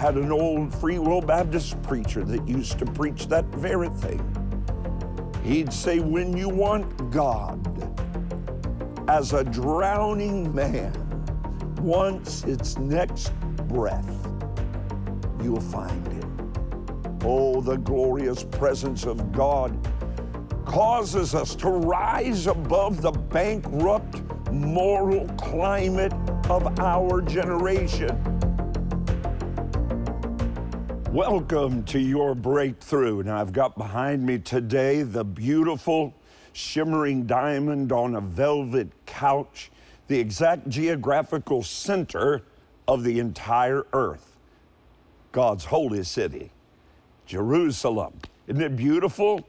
had an old Free Will Baptist preacher that used to preach that very thing. He'd say, When you want God as a drowning man wants its next breath, you'll find it. Oh, the glorious presence of God causes us to rise above the bankrupt moral climate of our generation. Welcome to your breakthrough. And I've got behind me today the beautiful shimmering diamond on a velvet couch, the exact geographical center of the entire earth, God's holy city, Jerusalem. Isn't it beautiful?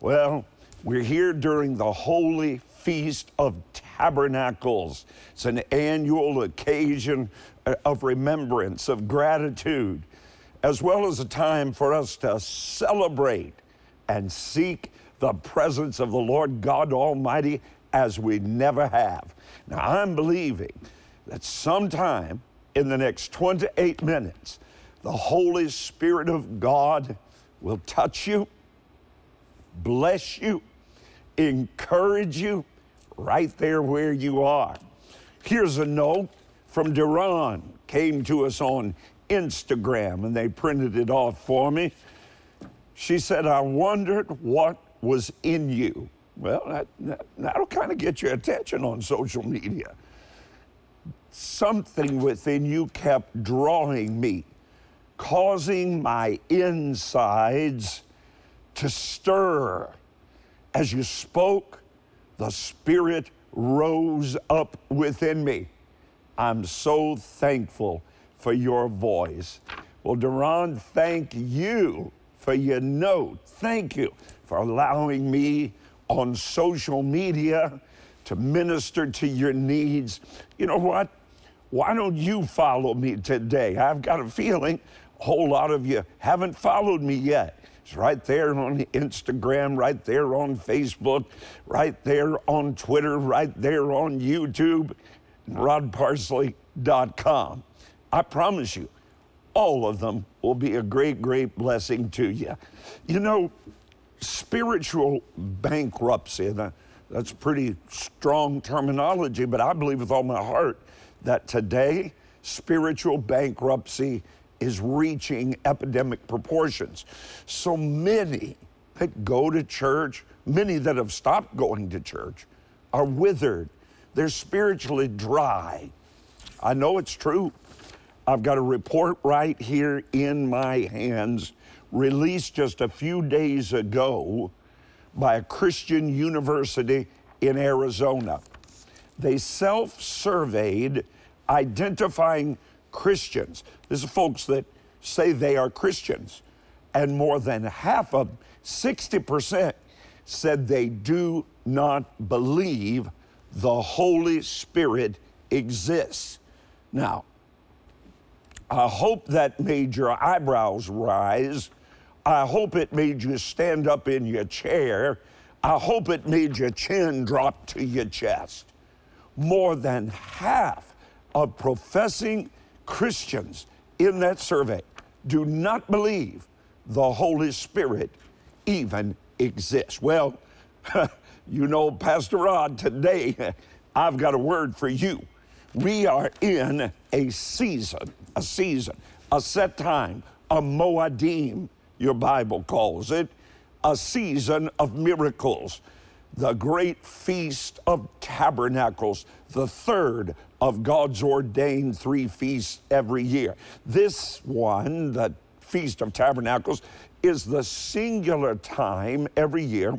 Well, we're here during the holy feast of tabernacles. It's an annual occasion uh, of remembrance, of gratitude, as well as a time for us to celebrate and seek the presence of the Lord God Almighty as we never have. Now, I'm believing that sometime in the next 28 minutes, the Holy Spirit of God will touch you, bless you, encourage you right there where you are. Here's a note from Duran, came to us on Instagram, and they printed it off for me. She said, I wondered what was in you. Well, that, that, that'll kind of get your attention on social media. Something within you kept drawing me, causing my insides to stir. As you spoke, the Spirit rose up within me. I'm so thankful for your voice. Well, Duran, thank you for your note. Thank you for allowing me on social media to minister to your needs. You know what? Why don't you follow me today? I've got a feeling a whole lot of you haven't followed me yet. It's right there on Instagram, right there on Facebook, right there on Twitter, right there on YouTube, rodparsley.com. I promise you, all of them will be a great, great blessing to you. You know, spiritual bankruptcy, that, that's pretty strong terminology, but I believe with all my heart that today spiritual bankruptcy is reaching epidemic proportions. So many that go to church, many that have stopped going to church, are withered. They're spiritually dry. I know it's true. I've got a report right here in my hands released just a few days ago by a Christian university in Arizona. They self surveyed identifying Christians. This is folks that say they are Christians. And more than half of them, 60%, said they do not believe the Holy Spirit exists. Now, I hope that made your eyebrows rise I hope it made you stand up in your chair. I hope it made your chin drop to your chest. More than half of professing Christians in that survey do not believe the Holy Spirit even exists. Well, you know, Pastor Rod, today I've got a word for you. We are in a season, a season, a set time, a Moadim your Bible calls it, a season of miracles, the great feast of tabernacles, the third of God's ordained three feasts every year. This one, the Feast of Tabernacles, is the singular time every year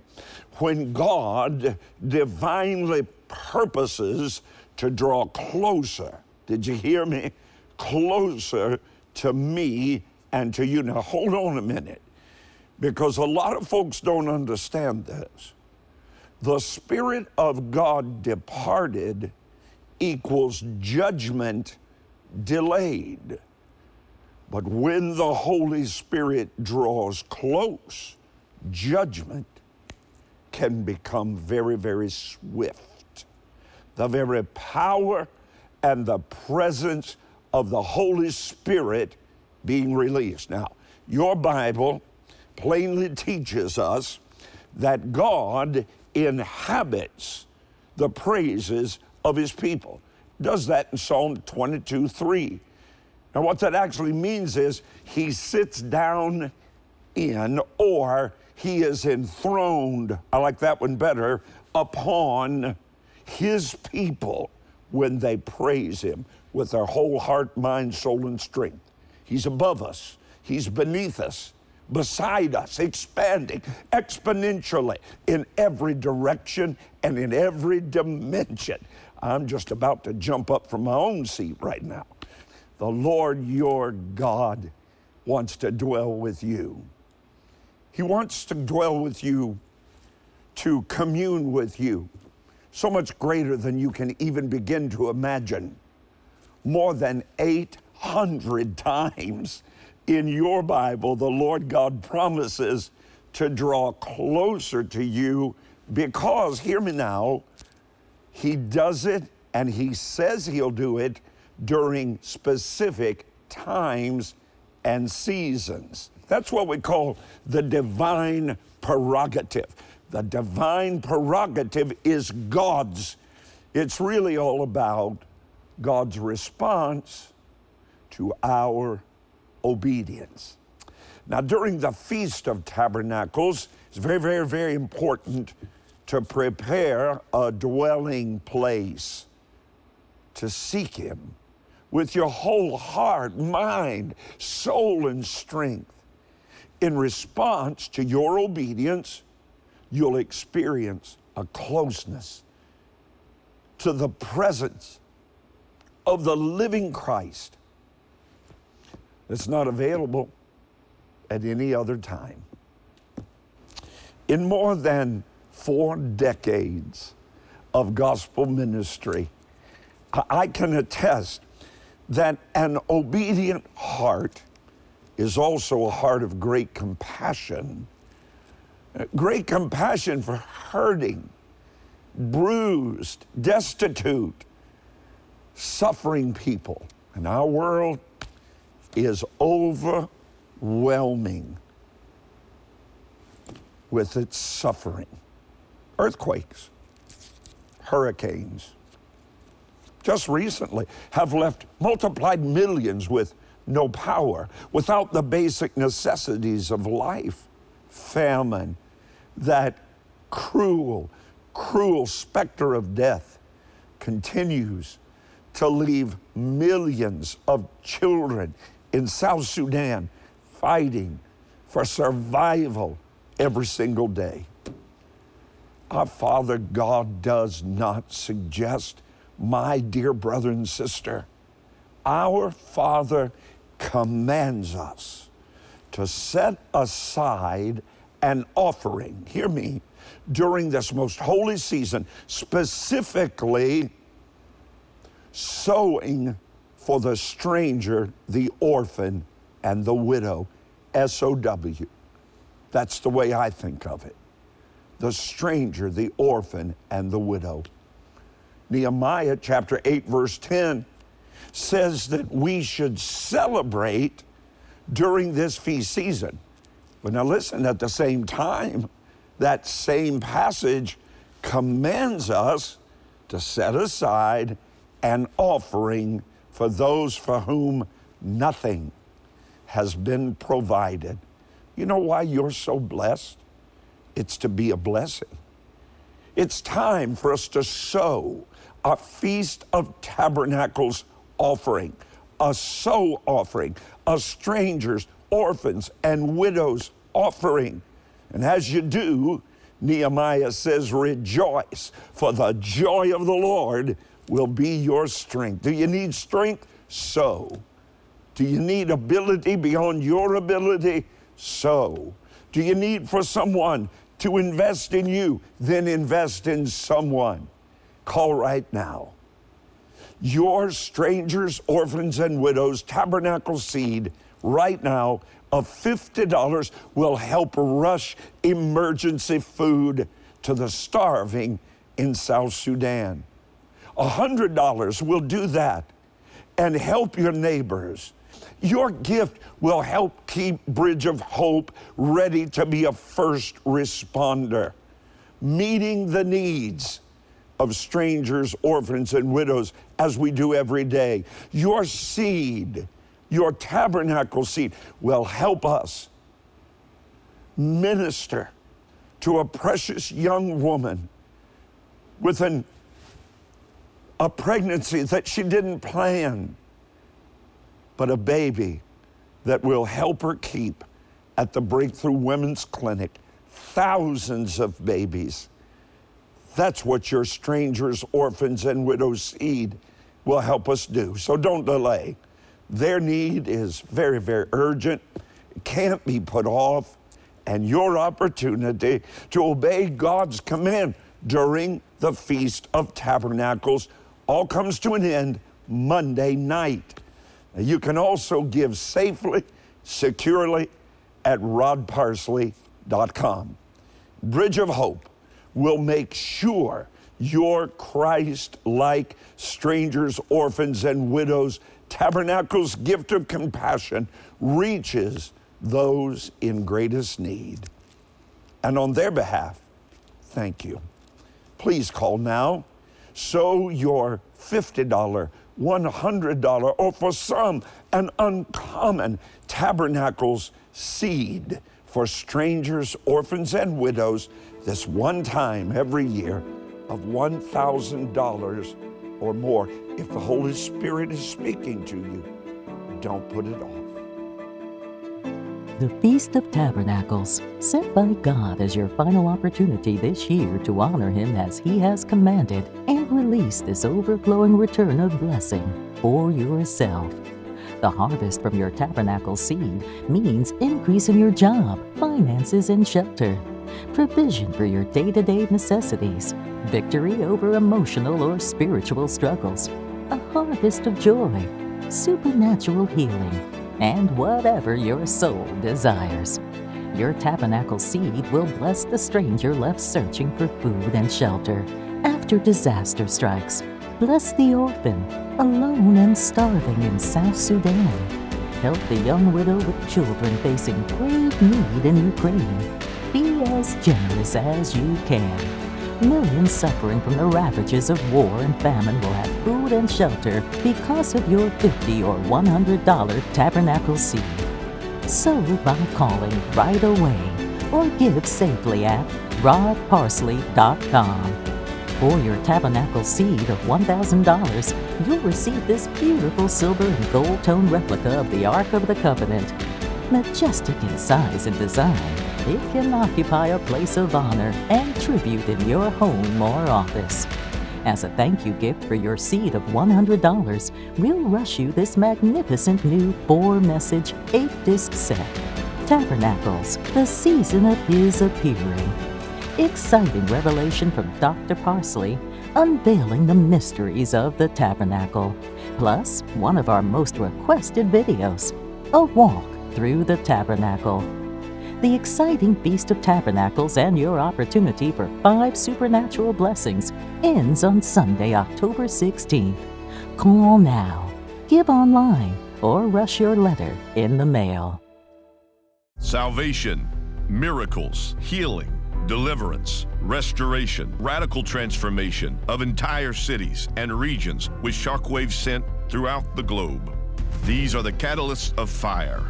when God divinely purposes to draw closer. Did you hear me? Closer to me and to you. Now, hold on a minute, because a lot of folks don't understand this. The Spirit of God departed equals judgment delayed. But when the Holy Spirit draws close, judgment can become very, very swift. The very power and the presence of the Holy Spirit being released. Now, your Bible plainly teaches us that God inhabits the praises of his people. Does that in Psalm 22 3. Now, what that actually means is he sits down in or he is enthroned, I like that one better, upon his people when they praise him with their whole heart, mind, soul, and strength. He's above us, he's beneath us, beside us, expanding exponentially in every direction and in every dimension. I'm just about to jump up from my own seat right now. The Lord your God wants to dwell with you. He wants to dwell with you, to commune with you, so much greater than you can even begin to imagine. More than 800 times in your Bible, the Lord God promises to draw closer to you because, hear me now, He does it and He says He'll do it during specific times and seasons. That's what we call the divine prerogative. The divine prerogative is God's. It's really all about God's response to our obedience. Now, during the Feast of Tabernacles, it's very, very, very important to prepare a dwelling place to seek Him with your whole heart, mind, soul, and strength. In response to your obedience, you'll experience a closeness to the presence of the living Christ that's not available at any other time. In more than four decades of gospel ministry, I can attest that an obedient heart is also a heart of great compassion. Great compassion for hurting, bruised, destitute, suffering people. And our world is overwhelming with its suffering. Earthquakes, hurricanes, just recently have left multiplied millions with no power, without the basic necessities of life, famine, that cruel, cruel specter of death continues to leave millions of children in South Sudan fighting for survival every single day. Our Father God does not suggest, my dear brother and sister, our Father commands us to set aside an offering, hear me, during this most holy season, specifically sowing for the stranger, the orphan, and the widow. S O W. That's the way I think of it. The stranger, the orphan, and the widow. Nehemiah chapter 8, verse 10 says that we should celebrate during this feast season. But now listen, at the same time, that same passage commands us to set aside an offering for those for whom nothing has been provided. You know why you're so blessed? It's to be a blessing. It's time for us to sow a Feast of Tabernacles offering, a sow offering, a strangers, orphans, and widows offering. And as you do, Nehemiah says, Rejoice, for the joy of the Lord will be your strength. Do you need strength? So. Do you need ability beyond your ability? So. Do you need for someone to invest in you? Then invest in someone. Call right now. Your strangers, orphans, and widows tabernacle seed right now of $50 will help rush emergency food to the starving in South Sudan. $100 will do that and help your neighbors. Your gift will help keep Bridge of Hope ready to be a first responder, meeting the needs of strangers, orphans, and widows as we do every day. Your seed, your tabernacle seed, will help us minister to a precious young woman with an, a pregnancy that she didn't plan, but a baby that will help her keep at the Breakthrough Women's Clinic thousands of babies. That's what your strangers, orphans, and widows seed will help us do. So don't delay. Their need is very, very urgent. It can't be put off and your opportunity to obey God's command during the Feast of Tabernacles all comes to an end Monday night. You can also give safely, securely at rodparsley.com. Bridge of Hope will make sure your Christ like strangers, orphans, and widows Tabernacle's gift of compassion reaches those in greatest need. And on their behalf, thank you. Please call now. Sow your $50, $100, or for some, an uncommon tabernacles seed for strangers, orphans, and widows this one time every year of $1,000 or more. If the Holy Spirit is speaking to you, don't put it off the Feast of Tabernacles, set by God as your final opportunity this year to honor Him as He has commanded and release this overflowing return of blessing for yourself. The harvest from your tabernacle seed means increase in your job, finances, and shelter, provision for your day to day necessities, victory over emotional or spiritual struggles, a harvest of joy, supernatural healing and whatever your soul desires. Your tabernacle seed will bless the stranger left searching for food and shelter after disaster strikes. Bless the orphan, alone and starving in South Sudan. Help the young widow with children facing grave need in Ukraine. Be as generous as you can. Millions suffering from the ravages of war and famine will have food and shelter because of your 50 or $100 tabernacle seed. Sow by calling right away or give safely at rodparsley.com. For your tabernacle seed of $1,000, you'll receive this beautiful silver and gold tone replica of the Ark of the Covenant. Majestic in size and design, it can occupy a place of honor and tribute in your home or office. As a thank you gift for your seed of $100, we'll rush you this magnificent new four message, eight disc set Tabernacles, the season of His appearing. Exciting revelation from Dr. Parsley unveiling the mysteries of the tabernacle, plus one of our most requested videos a walk through the tabernacle the exciting Feast of Tabernacles and your opportunity for five supernatural blessings ends on Sunday, October 16th. Call now, give online, or rush your letter in the mail. Salvation, miracles, healing, deliverance, restoration, radical transformation of entire cities and regions with shockwaves sent throughout the globe. These are the catalysts of fire.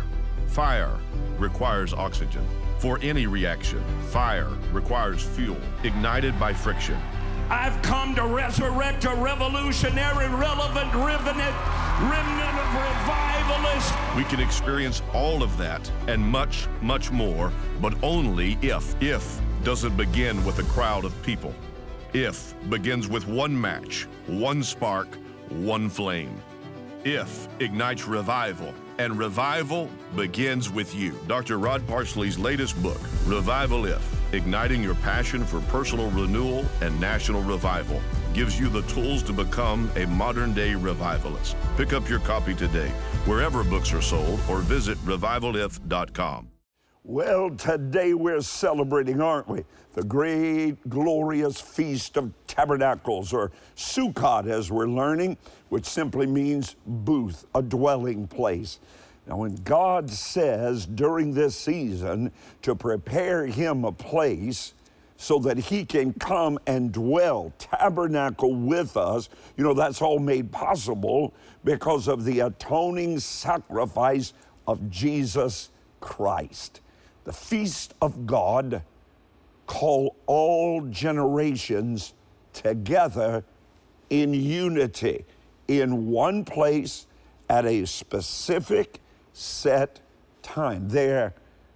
Fire requires oxygen. For any reaction, fire requires fuel ignited by friction. I've come to resurrect a revolutionary, relevant remnant, remnant of revivalists. We can experience all of that and much, much more, but only if, if doesn't begin with a crowd of people. If begins with one match, one spark, one flame. If ignites revival and revival begins with you. Dr. Rod Parsley's latest book, Revival If Igniting Your Passion for Personal Renewal and National Revival, gives you the tools to become a modern day revivalist. Pick up your copy today, wherever books are sold, or visit revivalif.com. Well, today we're celebrating, aren't we? The great, glorious Feast of Tabernacles, or Sukkot, as we're learning, which simply means booth, a dwelling place. Now, when God says during this season to prepare Him a place, so that he can come and dwell, tabernacle with us. You know, that's all made possible because of the atoning sacrifice of Jesus Christ. The feast of God call all generations together in unity in one place at a specific set time. There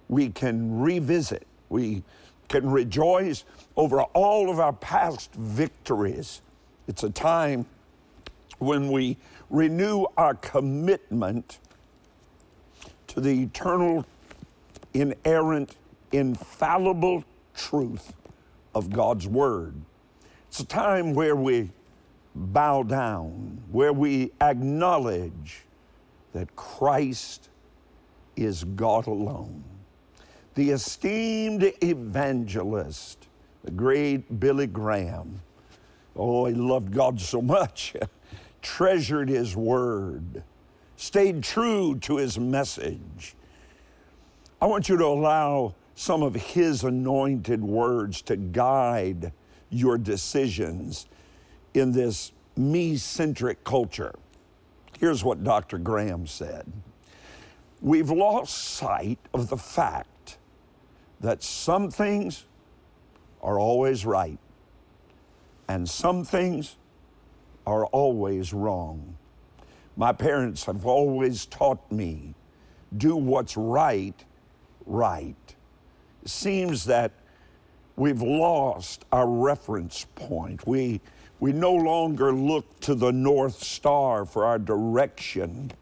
we can revisit. We can rejoice over all of our past victories. It's a time when we renew our commitment to the eternal, inerrant, infallible truth of God's Word. It's a time where we bow down, where we acknowledge that Christ is God alone the esteemed evangelist, the great Billy Graham. Oh, he loved God so much, treasured his word, stayed true to his message. I want you to allow some of his anointed words to guide your decisions in this me centric culture. Here's what Dr. Graham said We've lost sight of the fact that some things are always right and some things are always wrong. My parents have always taught me do what's right, right. It seems that we've lost our reference point. We, we no longer look to the North Star for our direction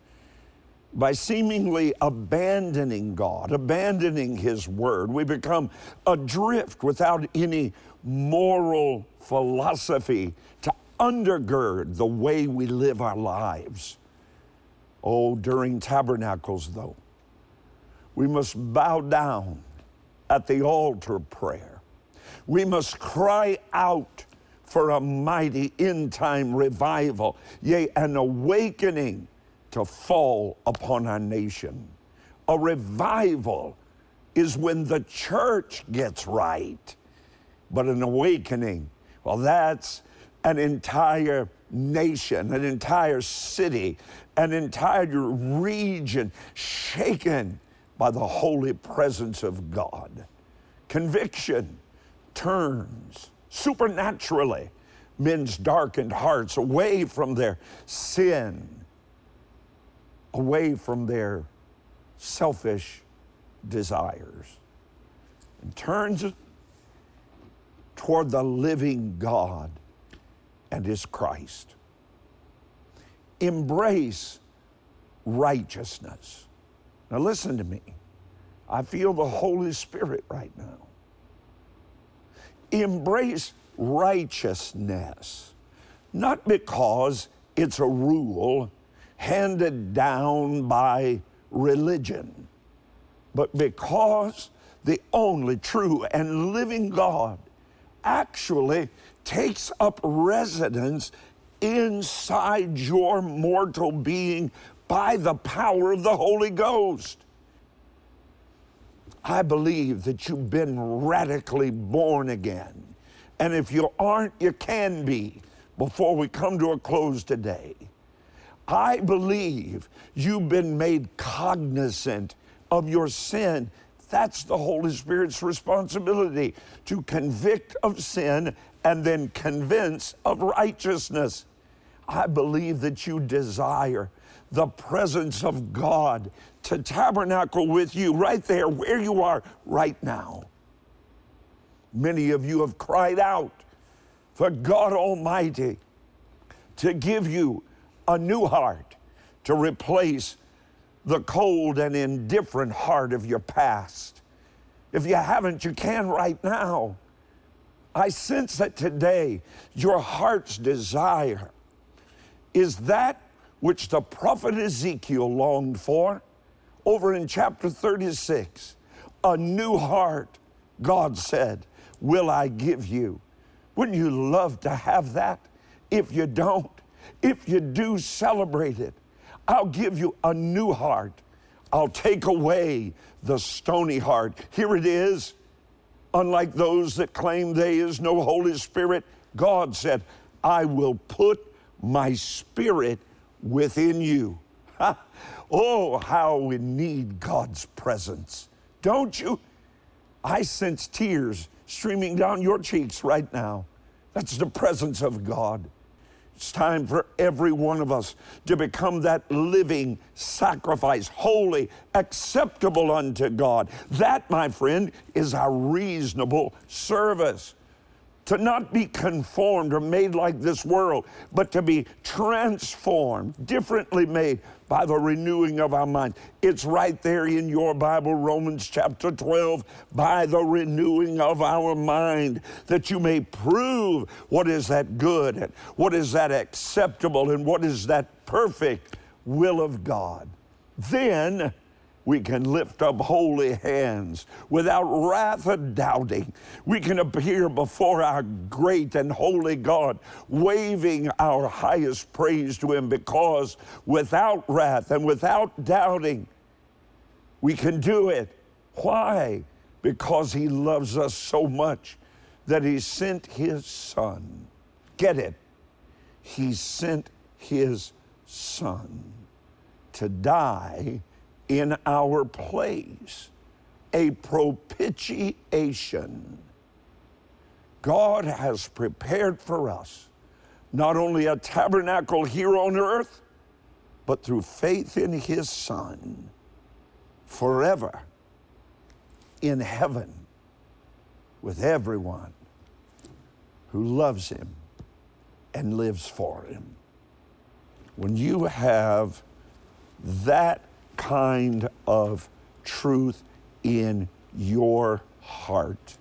by seemingly abandoning God, abandoning His Word, we become adrift without any moral philosophy to undergird the way we live our lives. Oh, during tabernacles, though, we must bow down at the altar prayer. We must cry out for a mighty end time revival, yea, an awakening to fall upon our nation. A revival is when the church gets right, but an awakening, well, that's an entire nation, an entire city, an entire region shaken by the holy presence of God. Conviction turns supernaturally men's darkened hearts away from their sin away from their selfish desires and turns toward the living God and His Christ. Embrace righteousness. Now, listen to me. I feel the Holy Spirit right now. Embrace righteousness, not because it's a rule handed down by religion, but because the only true and living God actually takes up residence inside your mortal being by the power of the Holy Ghost. I believe that you've been radically born again. And if you aren't, you can be before we come to a close today. I believe you've been made cognizant of your sin. That's the Holy Spirit's responsibility to convict of sin and then convince of righteousness. I believe that you desire the presence of God to tabernacle with you right there where you are right now. Many of you have cried out for God Almighty to give you a new heart to replace the cold and indifferent heart of your past. If you haven't, you can right now. I sense that today your heart's desire is that which the prophet Ezekiel longed for over in chapter 36 a new heart, God said, will I give you. Wouldn't you love to have that? If you don't, if you do celebrate it, I'll give you a new heart. I'll take away the stony heart. Here it is. Unlike those that claim there is no Holy Spirit, God said, I will put my spirit within you. oh, how we need God's presence. Don't you? I sense tears streaming down your cheeks right now. That's the presence of God. It's time for every one of us to become that living sacrifice, holy, acceptable unto God. That, my friend, is our reasonable service to not be conformed or made like this world, but to be transformed, differently made by the renewing of our mind. It's right there in your Bible, Romans chapter 12, by the renewing of our mind, that you may prove what is that good, and what is that acceptable, and what is that perfect will of God. Then, we can lift up holy hands without wrath or doubting. We can appear before our great and holy God, waving our highest praise to Him because without wrath and without doubting, we can do it. Why? Because He loves us so much that He sent His Son. Get it? He sent His Son to die in our place, a propitiation. God has prepared for us not only a tabernacle here on earth, but through faith in His Son, forever in heaven with everyone who loves Him and lives for Him. When you have that kind of truth in your heart.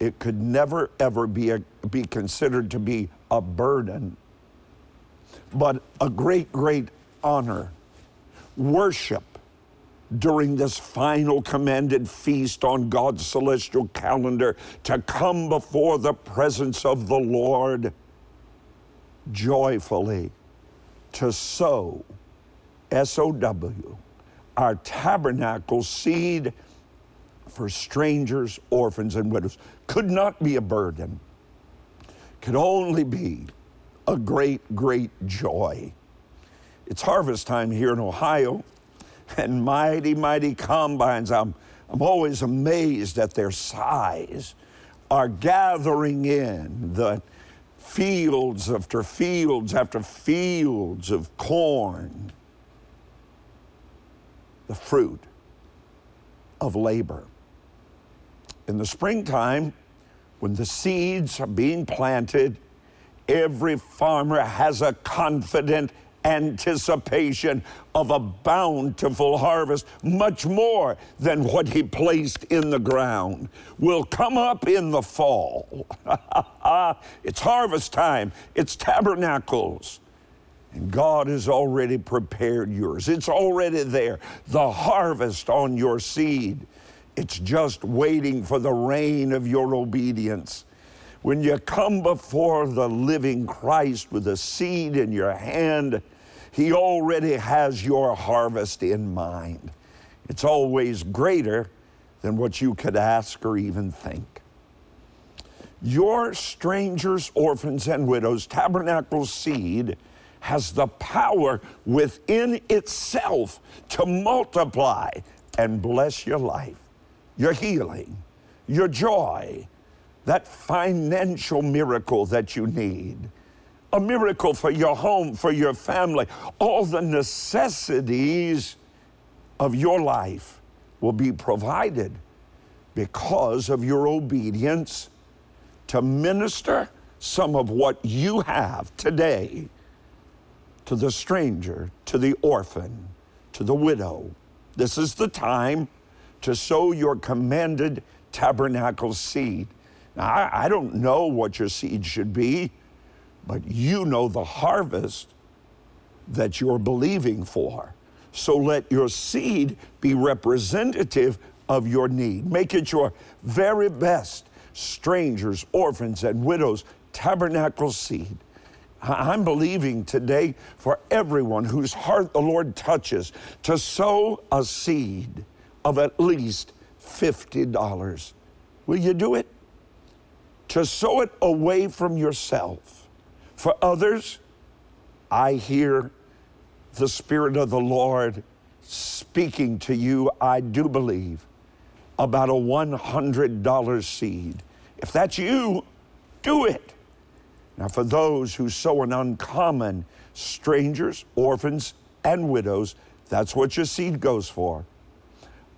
It could never, ever be, a, be considered to be a burden, but a great, great honor. Worship during this final commanded feast on God's celestial calendar to come before the presence of the Lord joyfully, to sow S O W, our tabernacle seed for strangers, orphans, and widows could not be a burden, could only be a great, great joy. It's harvest time here in Ohio, and mighty, mighty combines. I'm, I'm always amazed at their size, are gathering in the fields after fields after fields of corn the fruit of labor. In the springtime, when the seeds are being planted, every farmer has a confident anticipation of a bountiful harvest, much more than what he placed in the ground, will come up in the fall. it's harvest time, it's tabernacles. And God has already prepared yours. It's already there. The harvest on your seed. It's just waiting for the rain of your obedience. When you come before the living Christ with a seed in your hand, He already has your harvest in mind. It's always greater than what you could ask or even think. Your strangers, orphans, and widows, tabernacle seed has the power within itself to multiply and bless your life, your healing, your joy, that financial miracle that you need, a miracle for your home, for your family, all the necessities of your life will be provided because of your obedience to minister some of what you have today to the stranger, to the orphan, to the widow. This is the time to sow your commanded tabernacle seed. Now, I, I, don't know what your seed should be, but you know the harvest that you're believing for. So let your seed be representative of your need. Make it your very best. Strangers, orphans, and widows, tabernacle seed. I'm believing today for everyone whose heart the Lord touches to sow a seed of at least $50. Will you do it? To sow it away from yourself. For others, I hear the Spirit of the Lord speaking to you, I do believe, about a $100 seed. If that's you, do it. Now, for those who sow an uncommon, strangers, orphans, and widows, that's what your seed goes for.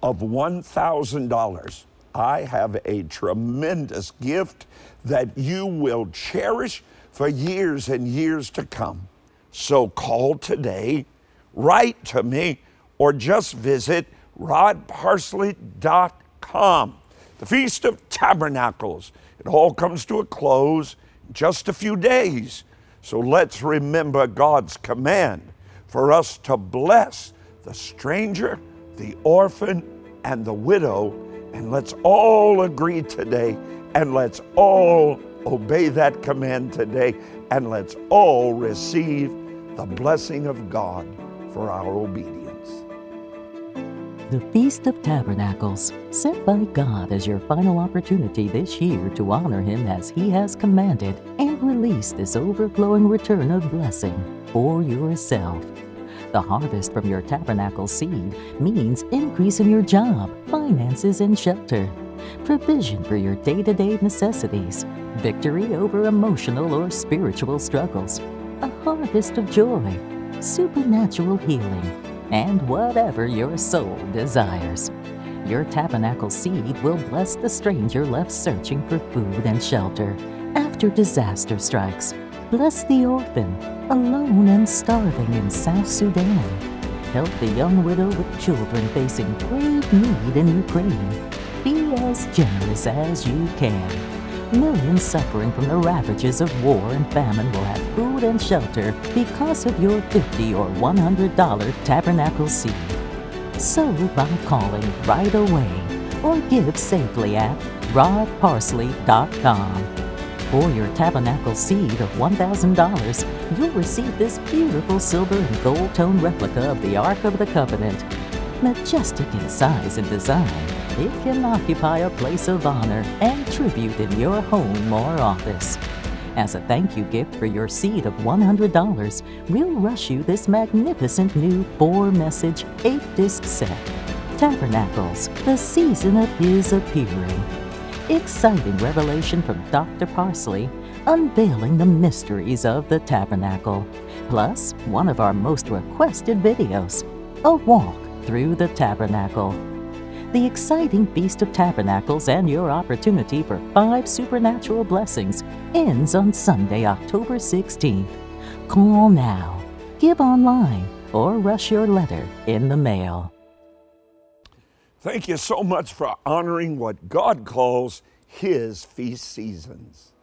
Of $1,000, I have a tremendous gift that you will cherish for years and years to come. So call today, write to me, or just visit rodparsley.com. The Feast of Tabernacles. It all comes to a close just a few days. So let's remember God's command for us to bless the stranger, the orphan, and the widow. And let's all agree today and let's all obey that command today and let's all receive the blessing of God for our obedience. The Feast of Tabernacles, set by God as your final opportunity this year to honor Him as He has commanded and release this overflowing return of blessing for yourself. The harvest from your tabernacle seed means increase in your job, finances, and shelter, provision for your day to day necessities, victory over emotional or spiritual struggles, a harvest of joy, supernatural healing, and whatever your soul desires. Your tabernacle seed will bless the stranger left searching for food and shelter after disaster strikes. Bless the orphan, alone and starving in South Sudan. Help the young widow with children facing grave need in Ukraine. Be as generous as you can. Millions suffering from the ravages of war and famine will have food and shelter because of your 50 or $100 tabernacle seed. Sow by calling right away or give safely at rodparsley.com. For your tabernacle seed of $1,000, you'll receive this beautiful silver and gold tone replica of the Ark of the Covenant. Majestic in size and design, it can occupy a place of honor and tribute in your home or office. As a thank you gift for your seed of $100, we'll rush you this magnificent new four message, eight disc set Tabernacles, the season of His appearing. Exciting revelation from Dr. Parsley unveiling the mysteries of the tabernacle, plus one of our most requested videos a walk through the tabernacle. The exciting Feast of Tabernacles and your opportunity for five supernatural blessings ends on Sunday, October 16th. Call now, give online, or rush your letter in the mail. Thank you so much for honoring what God calls His feast seasons.